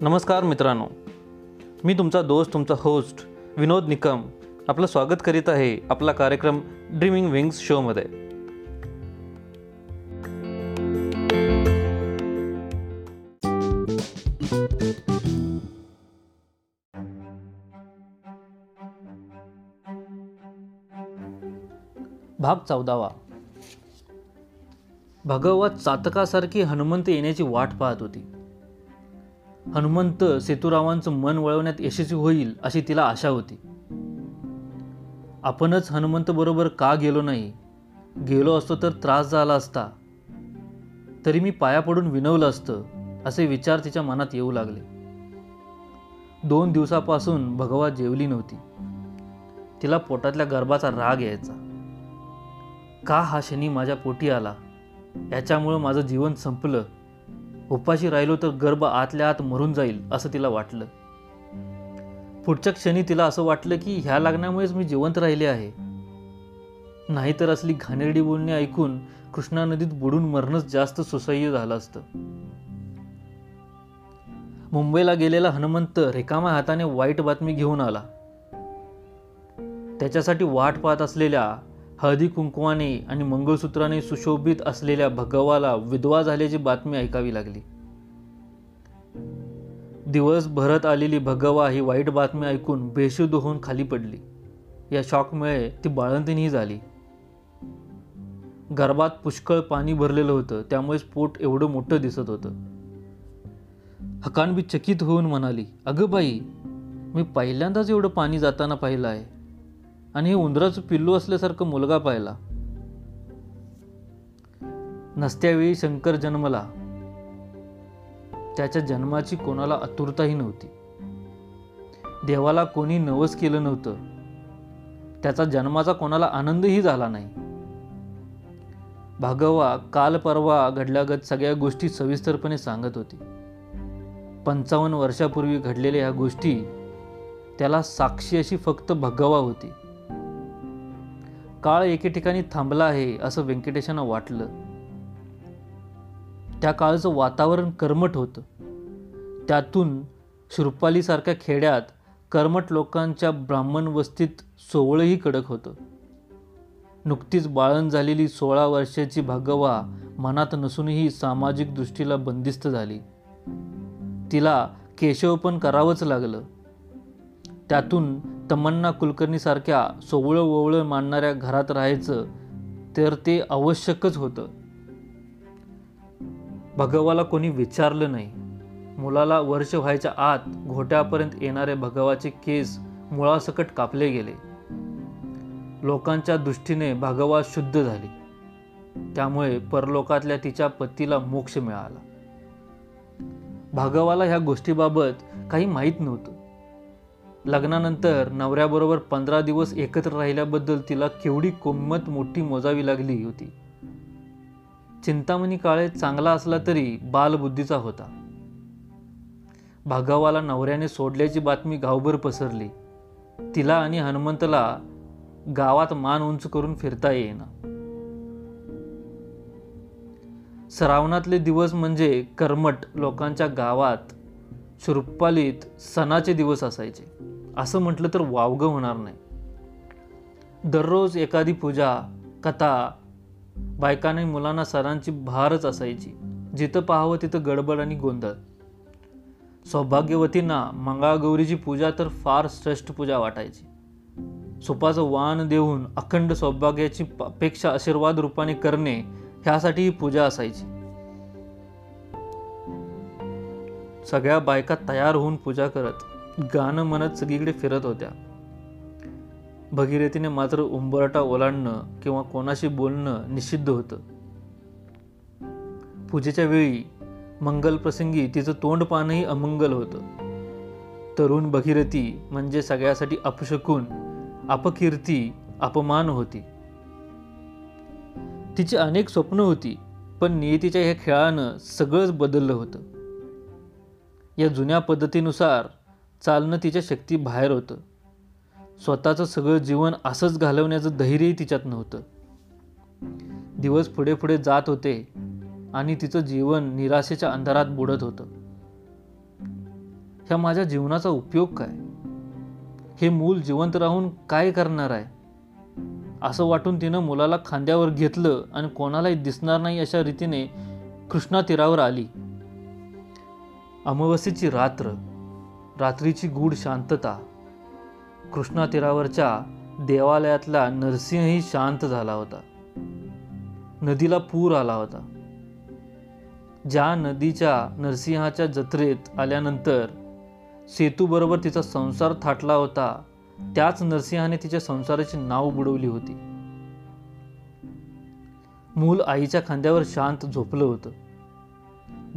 नमस्कार मित्रांनो. मी तुमचा दोस्त तुमचा होस्ट विनोद निकम आपलं स्वागत करीत आहे आपला कार्यक्रम ड्रीमिंग विंग्स शोमध्ये भाग चौदावा. भगवत चातकासारखी हनुमंत येण्याची वाट पाहत होती. हनुमंत सेतुरावांचं मन वळवण्यात यशस्वी होईल अशी तिला आशा होती. आपणच हनुमंत बरोबर का गेलो नाही? गेलो असतो तर त्रास झाला असता. तरी मी पाया पडून विनवलं असतं असे विचार तिच्या मनात येऊ लागले. दोन दिवसापासून भगवा जेवली नव्हती. तिला पोटातल्या गर्भाचा राग यायचा. का हा शनी माझ्या पोटी आला? याच्यामुळं माझं जीवन संपलं. उपाशी राहिलो तर गर्भ आतल्या आत मरून जाईल असं तिला वाटलं. पुढच्या क्षणी तिला असं वाटलं की ह्या लागण्यामुळेच मी जिवंत राहिले आहे. नाहीतर असली घाणेरडी बोलणे ऐकून कृष्णा नदीत बुडून मरणंच जास्त सुसह्य झालं असतं. मुंबईला गेलेला हनुमंत रिकाम्या हाताने वाईट बातमी घेऊन आला. त्याच्यासाठी वाट पाहत असलेल्या हळदी कुंकवाने आणि मंगळसूत्राने सुशोभित असलेल्या भगवाला विधवा झाल्याची बातमी ऐकावी लागली. दिवस भरत आलेली भगवा ही वाईट बातमी ऐकून बेशुद्ध होऊन खाली पडली. या शॉकमुळे ती बाळंतीनही झाली. गर्भात पुष्कळ पाणी भरलेलं होतं त्यामुळेच पोट एवढं मोठं दिसत होतं. हकानबी चकित होऊन म्हणाली अगं बाई मी पहिल्यांदाच एवढं पाणी जाताना पाहिलं आहे. आणि हे उंदराचं पिल्लू असल्यासारखं मुलगा पाहिला. नसत्यावेळी शंकर जन्मला. त्याच्या जन्माची कोणाला आतुरताही नव्हती. देवाला कोणी नवस केलं नव्हतं. त्याचा जन्माचा कोणाला आनंदही झाला नाही. भागवा काल परवा घडल्यागत सगळ्या गोष्टी सविस्तरपणे सांगत होती. पंचावन्न वर्षापूर्वी घडलेल्या ह्या गोष्टी त्याला साक्षी अशी फक्त भगवा होती. काळ एके ठिकाणी थांबला आहे असं व्यंकटेशांना वाटलं. त्या काळचं वातावरण कर्मट होतं. त्यातून शुरपालीसारख्या खेड्यात कर्मट लोकांच्या ब्राह्मण वस्तीत सोवळंही कडक होतं. नुकतीच बाळण झालेली सोळा वर्षाची भागवा मनात नसूनही सामाजिक दृष्टीला बंदिस्त झाली. तिला केशव पण करावंच लागलं. त्यातून तमन्ना कुलकर्णीसारख्या सोवळं ओवळं मांडणाऱ्या घरात राहायचं तर ते आवश्यकच होतं. भगवाला कोणी विचारलं नाही. मुलाला वर्ष व्हायच्या आत घोट्यापर्यंत येणारे भगवाचे केस मुळासकट कापले गेले. लोकांच्या दृष्टीने भगवा शुद्ध झाली. त्यामुळे परलोकातल्या तिच्या पतीला मोक्ष मिळाला. भागवाला ह्या गोष्टीबाबत काही माहीत नव्हतं. लग्नानंतर नवऱ्याबरोबर पंधरा दिवस एकत्र राहिल्याबद्दल तिला केवढी कोमत मोठी मोजावी लागली होती. चिंतामणी काळे चांगला असला तरी बालबुद्धीचा होता. भागवाला नवऱ्याने सोडल्याची बातमी गावभर पसरली. तिला आणि हनुमंतला गावात मान उंच करून फिरता येईना. श्रावणातले दिवस म्हणजे कर्मट लोकांच्या गावात शुरुपालीत सणाचे दिवस असायचे. असं म्हटलं तर वावगं होणार नाही. दररोज एखादी पूजा कथा बायकाने मुलांना सरांची भारच असायची. जिथं पाहावं तिथं गडबड आणि गोंधळ. सौभाग्यवतींना मंगळागौरीची पूजा तर फार श्रेष्ठ पूजा वाटायची. सुपाचं वाण देऊन अखंड सौभाग्याची अपेक्षा आशीर्वाद रूपाने करणे ह्यासाठी ही पूजा असायची. सगळ्या बायका तयार होऊन पूजा करत गाणं म्हणत सगळीकडे फिरत होत्या. भगीरथीने मात्र उंबरटा ओलांडणं किंवा कोणाशी बोलणं निषिद्ध होतं. पूजेच्या वेळी मंगल प्रसंगी तिचं तोंड पाहणंही अमंगल होतं. तरुण भगीरथी म्हणजे सगळ्यासाठी अपशकून अपकीर्ती अपमान होती. तिची अनेक स्वप्न होती पण नियतीच्या ह्या खेळानं सगळंच बदललं होतं. या जुन्या पद्धतीनुसार चालणं तिच्या शक्ती बाहेर होतं. स्वतःचं सगळं जीवन असंच घालवण्याचं धैर्यही तिच्यात नव्हतं. दिवस पुढे पुढे जात होते आणि तिचं जीवन निराशेच्या अंधारात बुडत होतं. ह्या माझ्या जीवनाचा उपयोग काय? हे मूल जिवंत राहून काय करणार आहे? असं वाटून तिनं मुलाला खांद्यावर घेतलं आणि कोणालाही दिसणार नाही अशा रीतीने कृष्णा तीरावर आली. अमावस्येची रात्र. रात्रीची गूढ शांतता. कृष्णा तीरावरच्या देवालयातला नरसिंहही शांत झाला होता. नदीला पूर आला होता. ज्या नदीच्या नरसिंहाच्या जत्रेत आल्यानंतर सेतूबरोबर तिचा संसार थाटला होता त्याच नरसिंहाने तिच्या संसाराची नाव बुडवली होती. मूल आईच्या खांद्यावर शांत झोपलं होतं.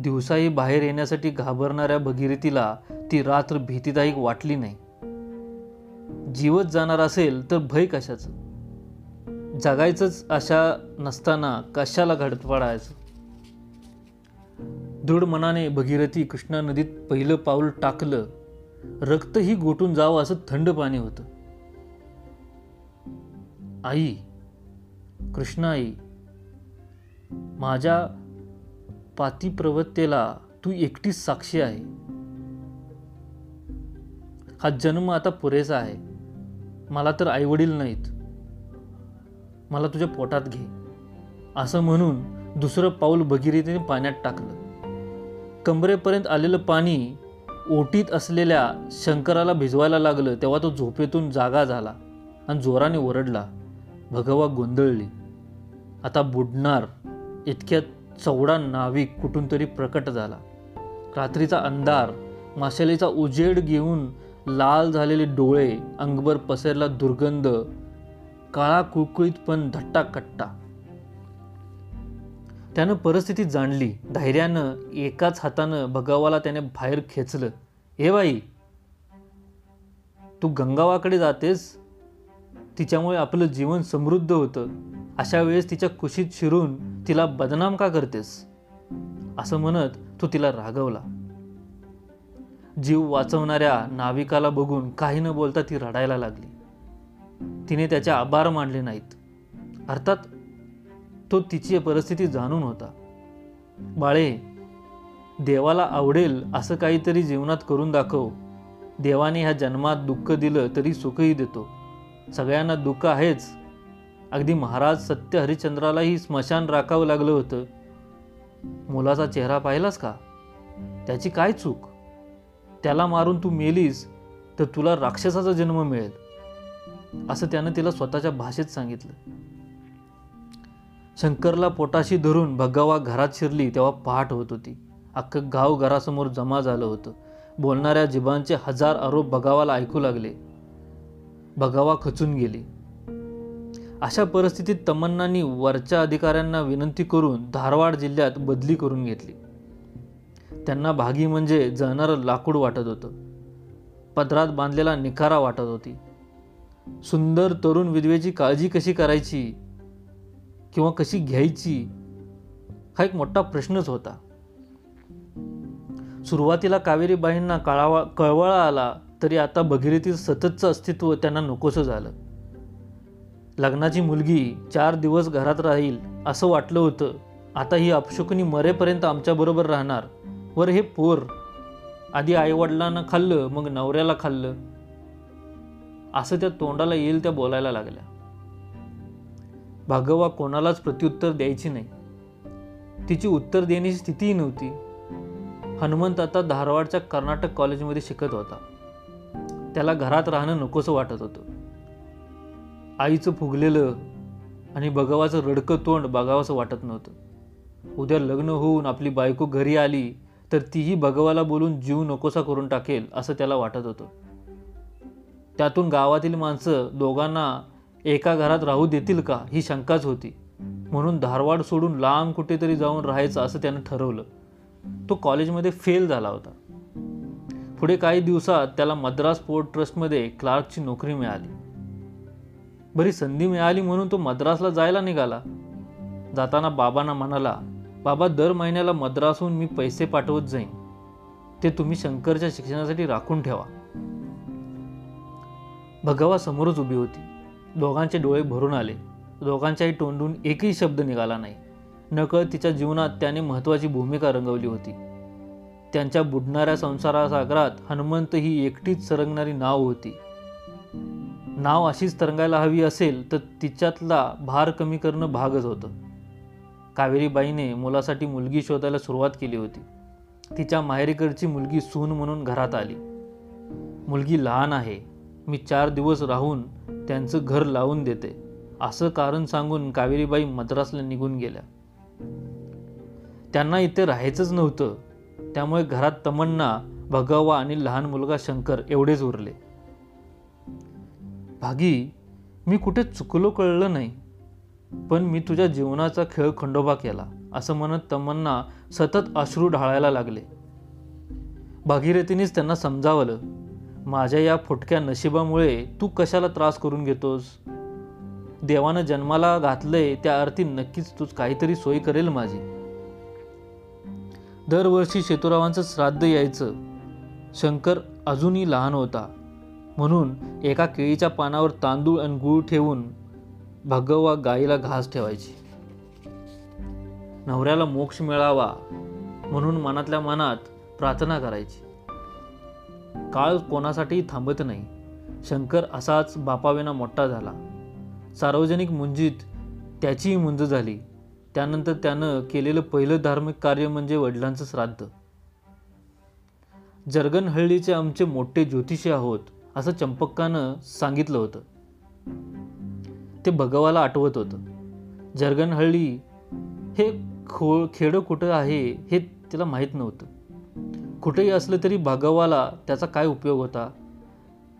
दिवसाही बाहेर येण्यासाठी घाबरणाऱ्या भगीरथीला ती रात्र भीतीदायक वाटली नाही. जीवत जाणार असेल तर भय कशाचं? जगायचंच अशा नसताना कशाला घडत पडायचं दृढ मनाने भगीरथी कृष्णा नदीत पहिलं पाऊल टाकलं रक्तही गोटून जावं असं थंड पाणी होतं. आई कृष्णा आई माझ्या पातिप्रवत्तेला तू एकटीच साक्षी आहे. हा जन्म आता पुरेसा आहे. मला तर आईवडील नाहीत. मला तुझ्या पोटात घे. असं म्हणून दुसरं पाऊल भगीरथीने पाण्यात टाकलं. कमरेपर्यंत आलेलं पाणी ओटीत असलेल्या शंकराला भिजवायला लागलं तेव्हा तो झोपेतून जागा झाला आणि जोराने ओरडला. भगवा गोंधळली. आता बुडणार इतक्यात चौडा नाविक कुठून तरी प्रकट झाला. रात्रीचा अंधार माशालीचा उजेड घेऊन लाल झालेले डोळे अंगभर पसरला दुर्गंध काळा कुळकुळीत पण धट्टा कट्टा. त्यानं परिस्थिती जाणली. धैर्यानं एकाच हातानं भगवाला त्याने बाहेर खेचलं. हे बाई तू गंगावाकडे जातेस? तिच्यामुळे आपलं जीवन समृद्ध होतं. अशा वेळेस तिच्या कुशीत शिरून तिला बदनाम का करतेस? असं म्हणत तो तिला रागवला. जीव वाचवणाऱ्या नाविकाला बघून काही न बोलता ती रडायला लागली. तिने त्याचे आभार मानले नाहीत. अर्थात तो तिची परिस्थिती जाणून होता. बाळे देवाला आवडेल असं काहीतरी जीवनात करून दाखव. देवाने ह्या जन्मात दुःख दिलं तरी सुखही देतो. सगळ्यांना दुःख आहेच अगदी महाराज सत्य हरिश्चंद्रालाही स्मशान राखावं लागलं होतं. मुलाचा चेहरा पाहिलास का? त्याची काय चूक? त्याला मारून तू मेलीस तर तुला राक्षसाचा जन्म मिळेल असं त्यानं तिला स्वतःच्या भाषेत सांगितलं. शंकरला पोटाशी धरून भगावा घरात शिरली तेव्हा पहाट होत होती. अख्खं गाव घरासमोर जमा झालं होतं. बोलणाऱ्या जिबांचे हजार आरोप भगावाला ऐकू लागले. भगावा खचून गेली. अशा परिस्थितीत तमन्नांनी वरच्या अधिकाऱ्यांना विनंती करून धारवाड जिल्ह्यात बदली करून घेतली. त्यांना भागी म्हणजे जळणारं लाकूड वाटत होतं. पदरात बांधलेला निखारा वाटत होती. सुंदर तरुण विधवेची काळजी कशी करायची किंवा कशी घ्यायची हा एक मोठा प्रश्नच होता. सुरुवातीला कावेरीबाईंना कळावा कळवळा आला तरी आता भगीरथी सततचं अस्तित्व त्यांना नकोसं झालं. लग्नाची मुलगी चार दिवस घरात राहील असं वाटलं होतं. आता ही अपशकुनी मरेपर्यंत आमच्याबरोबर राहणार. वर हे पोर. आधी आईवडिलांना खाल्लं मग नवऱ्याला खाल्लं. असं त्या तोंडाला येईल त्या बोलायला लागल्या. भागवा कोणालाच प्रत्युत्तर द्यायची नाही. तिची उत्तर देण्याची स्थितीही नव्हती. हनुमंत आता धारवाडच्या कर्नाटक कॉलेजमध्ये शिकत होता. त्याला घरात राहणं नकोसं वाटत होतं. आईचं फुगलेलं आणि भगवाचं रडकं तोंड बघावंसं वाटत नव्हतं. उद्या लग्न होऊन आपली बायको घरी आली तर तीही भगवाला बोलून जीव नकोसा करून टाकेल असं त्याला वाटत होतं. त्यातून गावातील माणसं दोघांना एका घरात राहू देतील का ही शंकाच होती. म्हणून धारवाड सोडून लांब कुठेतरी जाऊन राहायचं असं त्यानं ठरवलं. तो कॉलेजमध्ये फेल झाला होता. पुढे काही दिवसात त्याला मद्रास पोर्ट ट्रस्टमध्ये क्लार्कची नोकरी मिळाली. बरी संधी मिळाली म्हणून तो मद्रासला जायला निघाला. जाताना बाबांना म्हणाला बाबा दर महिन्याला मद्रासहून मी पैसे पाठवत जाईन. ते तुम्ही शंकरच्या शिक्षणासाठी राखून ठेवा. भगवा समोरच उभी होती. दोघांचे डोळे भरून आले. दोघांच्याही तोंडून एकही शब्द निघाला नाही. नकळत तिच्या जीवनात त्याने महत्त्वाची भूमिका रंगवली होती. त्यांच्या बुडणाऱ्या संसारासागरात हनुमंत ही एकटीच सरंगणारी नाव होती. नाव अशीच तरंगायला हवी असेल तर तिच्यातला भार कमी करणं भागच होतं. कावेरीबाईने मुलासाठी मुलगी शोधायला सुरुवात केली होती. तिच्या माहेरीकडची मुलगी सून म्हणून घरात आली. मुलगी लहान आहे. मी चार दिवस राहून त्यांचं घर लावून देते. असं कारण सांगून कावेरीबाई मद्रासला निघून गेल्या. त्यांना इथे राहायचंच नव्हतं. त्यामुळे घरात तमन्ना भगवा आणि लहान मुलगा शंकर एवढेच उरले. भागी मी कुठे चुकलो कळलं नाही. पण मी तुझ्या जीवनाचा खेळ खंडोबा केला असं म्हणत तमन्ना सतत अश्रू ढाळायला लागले. भागीरथीनेच त्यांना समजावलं माझ्या या फुटक्या नशिबामुळे तू कशाला त्रास करून घेतोस? देवानं जन्माला घातलंय त्या अर्थी नक्कीच तूच काहीतरी सोय करेल माझी. दरवर्षी शेतुरावांचं श्राद्ध यायचं. शंकर अजूनही लहान होता. म्हणून एका केळीच्या पानावर तांदूळ आणि गूळ ठेवून भगवा गाईला घास ठेवायची. नवऱ्याला मोक्ष मिळावा म्हणून मनातल्या मनात प्रार्थना करायची. काळ कोणासाठी थांबत नाही. शंकर असाच बापाविना मोठा झाला. सार्वजनिक मुंजीत त्याचीही मुंज झाली. त्यानंतर त्यानं केलेलं पहिलं धार्मिक कार्य म्हणजे वडिलांचं श्राद्ध. जरगनहळ्ळीचे आमचे मोठे ज्योतिषी आहोत. असं चंपक्कानं सांगितलं होतं. ते भगवाला आठवत होतं. जर्गनहळ्ळी हे खो खेडं कुठं आहे हे त्याला माहीत नव्हतं. कुठेही असलं तरी भगवाला त्याचा काय उपयोग होता?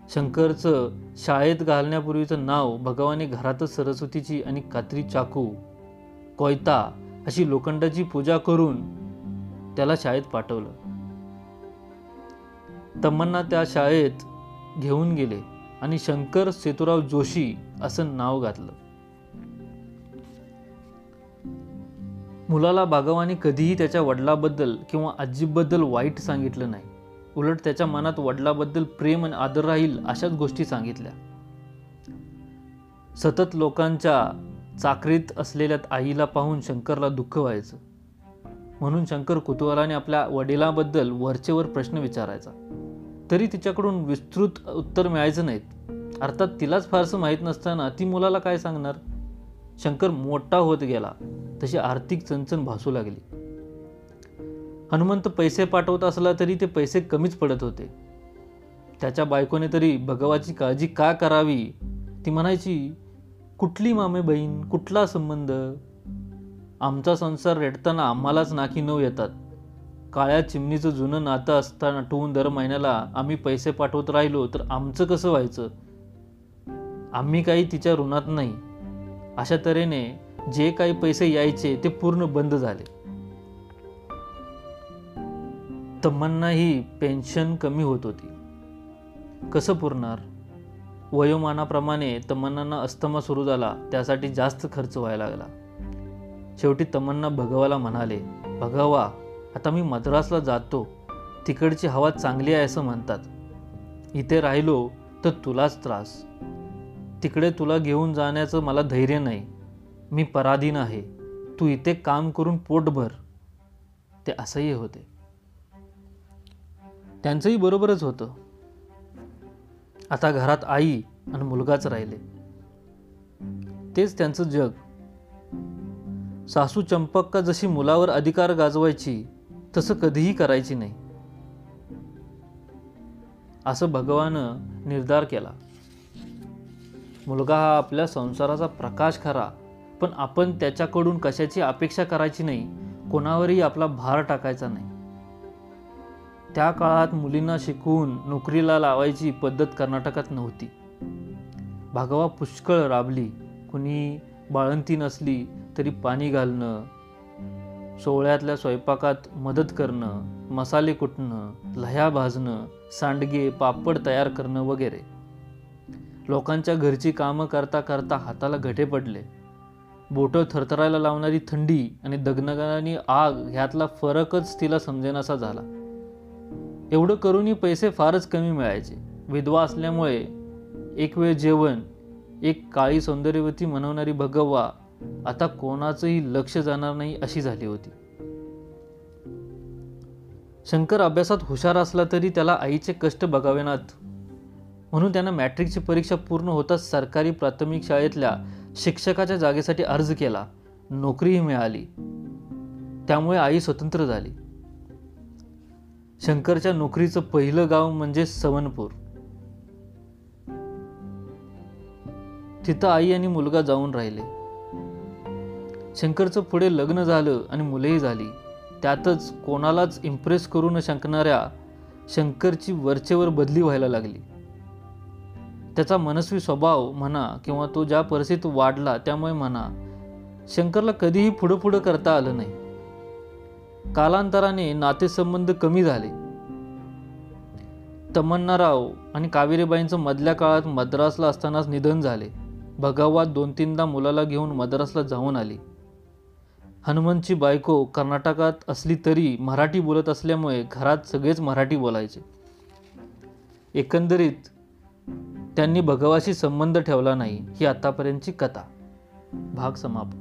शंकरचं शाळेत घालण्यापूर्वीचं नाव भगवाने घरातच सरस्वतीची आणि कात्री चाकू कोयता अशी लोखंडाची पूजा करून त्याला शाळेत पाठवलं. तमन्ना त्या शाळेत घेऊन गेले आणि शंकर सेतुराव जोशी असं नाव घातलं. मुलाला बागवाने कधीही त्याच्या वडिलाबद्दल किंवा आजीबद्दल वाईट सांगितलं नाही. उलट त्याच्या मनात वडिलाबद्दल प्रेम आणि आदर राहील अशाच गोष्टी सांगितल्या. सतत लोकांच्या चाकरीत असलेल्या आईला पाहून शंकरला दुःख व्हायचं. म्हणून शंकर कुतूहलाने आपल्या वडिलाबद्दल वरचेवर प्रश्न विचारायचा. तरी तिच्याकडून विस्तृत उत्तर मिळायचं नाहीत. अर्थात तिलाच फारसं माहीत नसताना ती मुलाला काय सांगणार? शंकर मोठा होत गेला. तशी आर्थिक चणचण भासू लागली. हनुमंत पैसे पाठवत असला तरी ते पैसे कमीच पडत होते. त्याच्या बायकोने तरी भगवाची काळजी का करावी? ती म्हणायची कुठली मामे बहीण? कुठला संबंध? आमचा संसार रेडताना आम्हालाच नाकी नऊ येतात. काळ्या चिमणीचं जुनं नातं असताना नटवून दर महिन्याला आम्ही पैसे पाठवत राहिलो तर आमचं कसं व्हायचं? आम्ही काही तिच्या ऋणात नाही. अशा तऱ्हेने जे काही पैसे यायचे ते पूर्ण बंद झाले. तमन्ना ही पेन्शन कमी होत होती. कसं पुरणार? वयोमानाप्रमाणे तमन्नांना अस्थमा सुरू झाला त्यासाठी जास्त खर्च व्हायला लागला. शेवटी तमन्ना भगवाला म्हणाले भगवा आता मी मद्रासला जातो. तिकडची हवा चांगली आहे असं म्हणतात. इथे राहिलो तर तुलाच त्रास. तिकडे तुला घेऊन जाण्याचं मला धैर्य नाही. मी पराधीन आहे. तू इथे काम करून पोट भर. ते असंही होते. त्यांचंही बरोबरच होतं. आता घरात आई आणि मुलगाच राहिले. तेच त्यांचं जग. सासू चंपक्का जशी मुलावर अधिकार गाजवायची तसं कधीही करायची नाही. असं भगवानं निर्धार केला. मुलगा हा आपल्या संसाराचा प्रकाश खरा पण आपण त्याच्याकडून कशाची अपेक्षा करायची नाही कोणावरही आपला भार टाकायचा नाही. त्या काळात मुलींना शिकवून नोकरीला लावायची पद्धत कर्नाटकात नव्हती. भागवा पुष्कळ राबली कुणी बाळंती नसली तरी पाणी घालणं सोहळ्यातल्या स्वयंपाकात मदत करणं मसाले कुटणं लह्या भाजणं सांडगे पापड तयार करणं वगैरे. लोकांच्या घरची कामं करता करता हाताला घटे पडले. बोटं थरथरायला लावणारी थंडी आणि दगनगानी आग ह्यातला फरकच तिला समजेनासा झाला. एवढं करूनही पैसे फारच कमी मिळायचे. विधवा असल्यामुळे एक वेळ जेवण एक काळी सौंदर्यवती म्हणवणारी भगवा आता कोणाचंही लक्ष जाणार नाही अशी झाली होती. शंकर अभ्यासात हुशार असला तरी त्याला आईचे कष्ट बघावेनात म्हणून त्यानं मॅट्रिकची परीक्षा पूर्ण होताच सरकारी प्राथमिक शाळेतल्या शिक्षकाच्या जागेसाठी अर्ज केला. नोकरीही मिळाली. त्यामुळे आई स्वतंत्र झाली. शंकरच्या नोकरीचं पहिलं गाव म्हणजे सवनपूर. तिथं आई आणि मुलगा जाऊन राहिले. शंकरचं पुढे लग्न झालं आणि मुलेही झाली. त्यातच कोणालाच इम्प्रेस करू न शकणाऱ्या शंकरची वरचेवर बदली व्हायला लागली. त्याचा मनस्वी स्वभाव म्हणा किंवा तो ज्या परिस्थितीत वाढला त्यामुळे म्हणा शंकरला कधीही पुढं पुढं करता आलं नाही. कालांतराने नातेसंबंध कमी झाले. तमन्नाराव आणि कावेरीबाईंचं मधल्या काळात मद्रासला असतानाच निधन झाले. भगावात दोन तीनदा मुलाला घेऊन मद्रासला जाऊन आली. हनुमानची बायको कर्नाटकात असली तरी मराठी बोलत असल्यामुळे घरात सगळेच मराठी बोलायचे. एकंदरीत त्यांनी भगवाशी संबंध ठेवला नाही ही आतापर्यंतची कथा. भाग समाप्त.